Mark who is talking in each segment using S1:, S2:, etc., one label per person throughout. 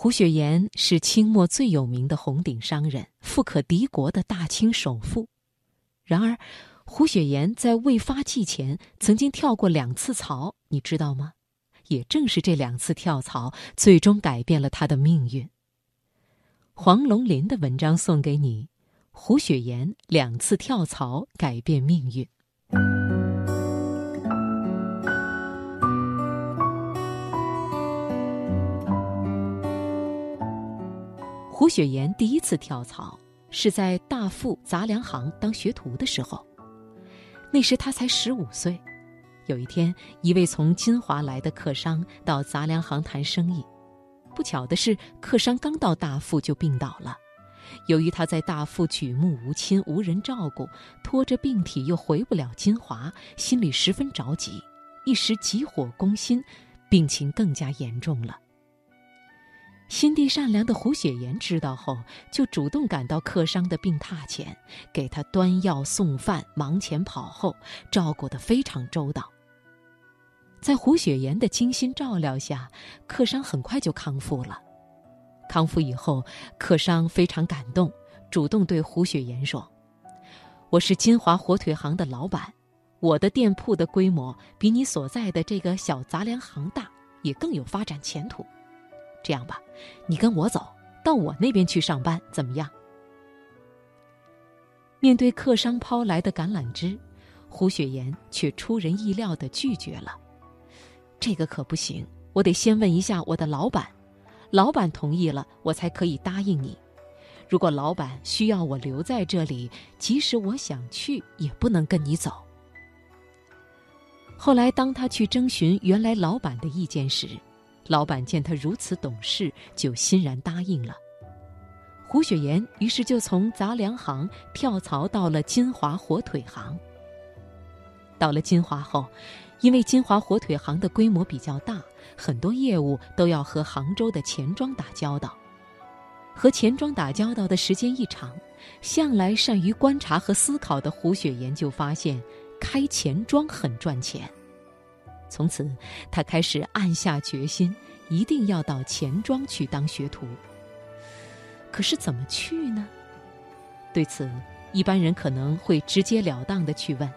S1: 胡雪岩是清末最有名的红顶商人，富可敌国的大清首富。然而，胡雪岩在未发迹前曾经跳过两次槽，你知道吗？也正是这两次跳槽，最终改变了他的命运。黄龙林的文章送给你：胡雪岩两次跳槽改变命运。胡雪岩第一次跳槽是在大富杂粮行当学徒的时候，那时他才十五岁。有一天，一位从金华来的客商到杂粮行谈生意，不巧的是，客商刚到大富就病倒了。由于他在大富举目无亲，无人照顾，拖着病体又回不了金华，心里十分着急，一时急火攻心，病情更加严重了。心地善良的胡雪岩知道后，就主动赶到客商的病榻前，给他端药送饭，忙前跑后，照顾得非常周到。在胡雪岩的精心照料下，客商很快就康复了。康复以后，客商非常感动，主动对胡雪岩说：“我是金华火腿行的老板，我的店铺的规模比你所在的这个小杂粮行大，也更有发展前途。”这样吧，你跟我走到我那边去上班，怎么样？面对客商抛来的橄榄枝，胡雪岩却出人意料的拒绝了。这个可不行，我得先问一下我的老板，老板同意了，我才可以答应你。如果老板需要我留在这里，即使我想去，也不能跟你走。后来，当他去征询原来老板的意见时，老板见他如此懂事，就欣然答应了。胡雪岩于是就从杂粮行跳槽到了金华火腿行。到了金华后，因为金华火腿行的规模比较大，很多业务都要和杭州的钱庄打交道。和钱庄打交道的时间一长，向来善于观察和思考的胡雪岩就发现，开钱庄很赚钱。从此，他开始暗下决心，一定要到钱庄去当学徒。可是怎么去呢？对此，一般人可能会直截了当的去问：“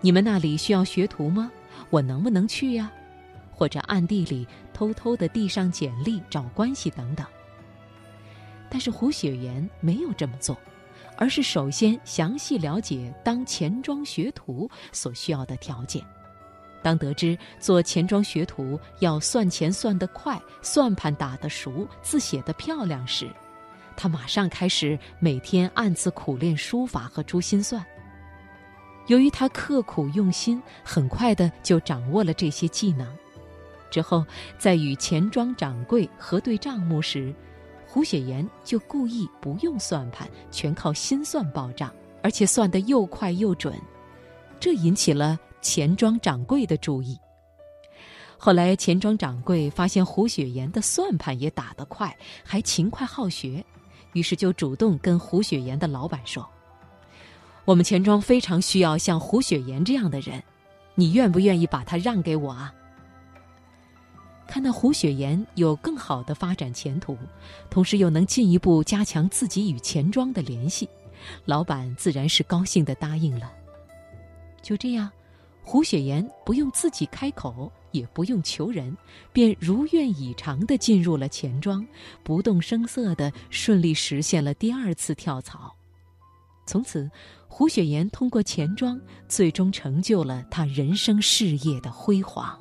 S1: 你们那里需要学徒吗？我能不能去呀？”或者暗地里偷偷的递上简历找关系等等。但是胡雪岩没有这么做，而是首先详细了解当钱庄学徒所需要的条件。当得知做钱庄学徒要算钱算得快，算盘打得熟，字写得漂亮时，他马上开始每天暗自苦练书法和珠心算。由于他刻苦用心，很快的就掌握了这些技能。之后，在与钱庄掌柜核对账目时，胡雪岩就故意不用算盘，全靠心算报账，而且算得又快又准，这引起了。钱庄掌柜的注意。后来，钱庄掌柜发现胡雪岩的算盘也打得快，还勤快好学，于是就主动跟胡雪岩的老板说：“我们钱庄非常需要像胡雪岩这样的人，你愿不愿意把他让给我啊？”看到胡雪岩有更好的发展前途，同时又能进一步加强自己与钱庄的联系，老板自然是高兴的答应了。就这样。胡雪岩不用自己开口，也不用求人，便如愿以偿地进入了钱庄，不动声色地顺利实现了第二次跳槽。从此，胡雪岩通过钱庄，最终成就了他人生事业的辉煌。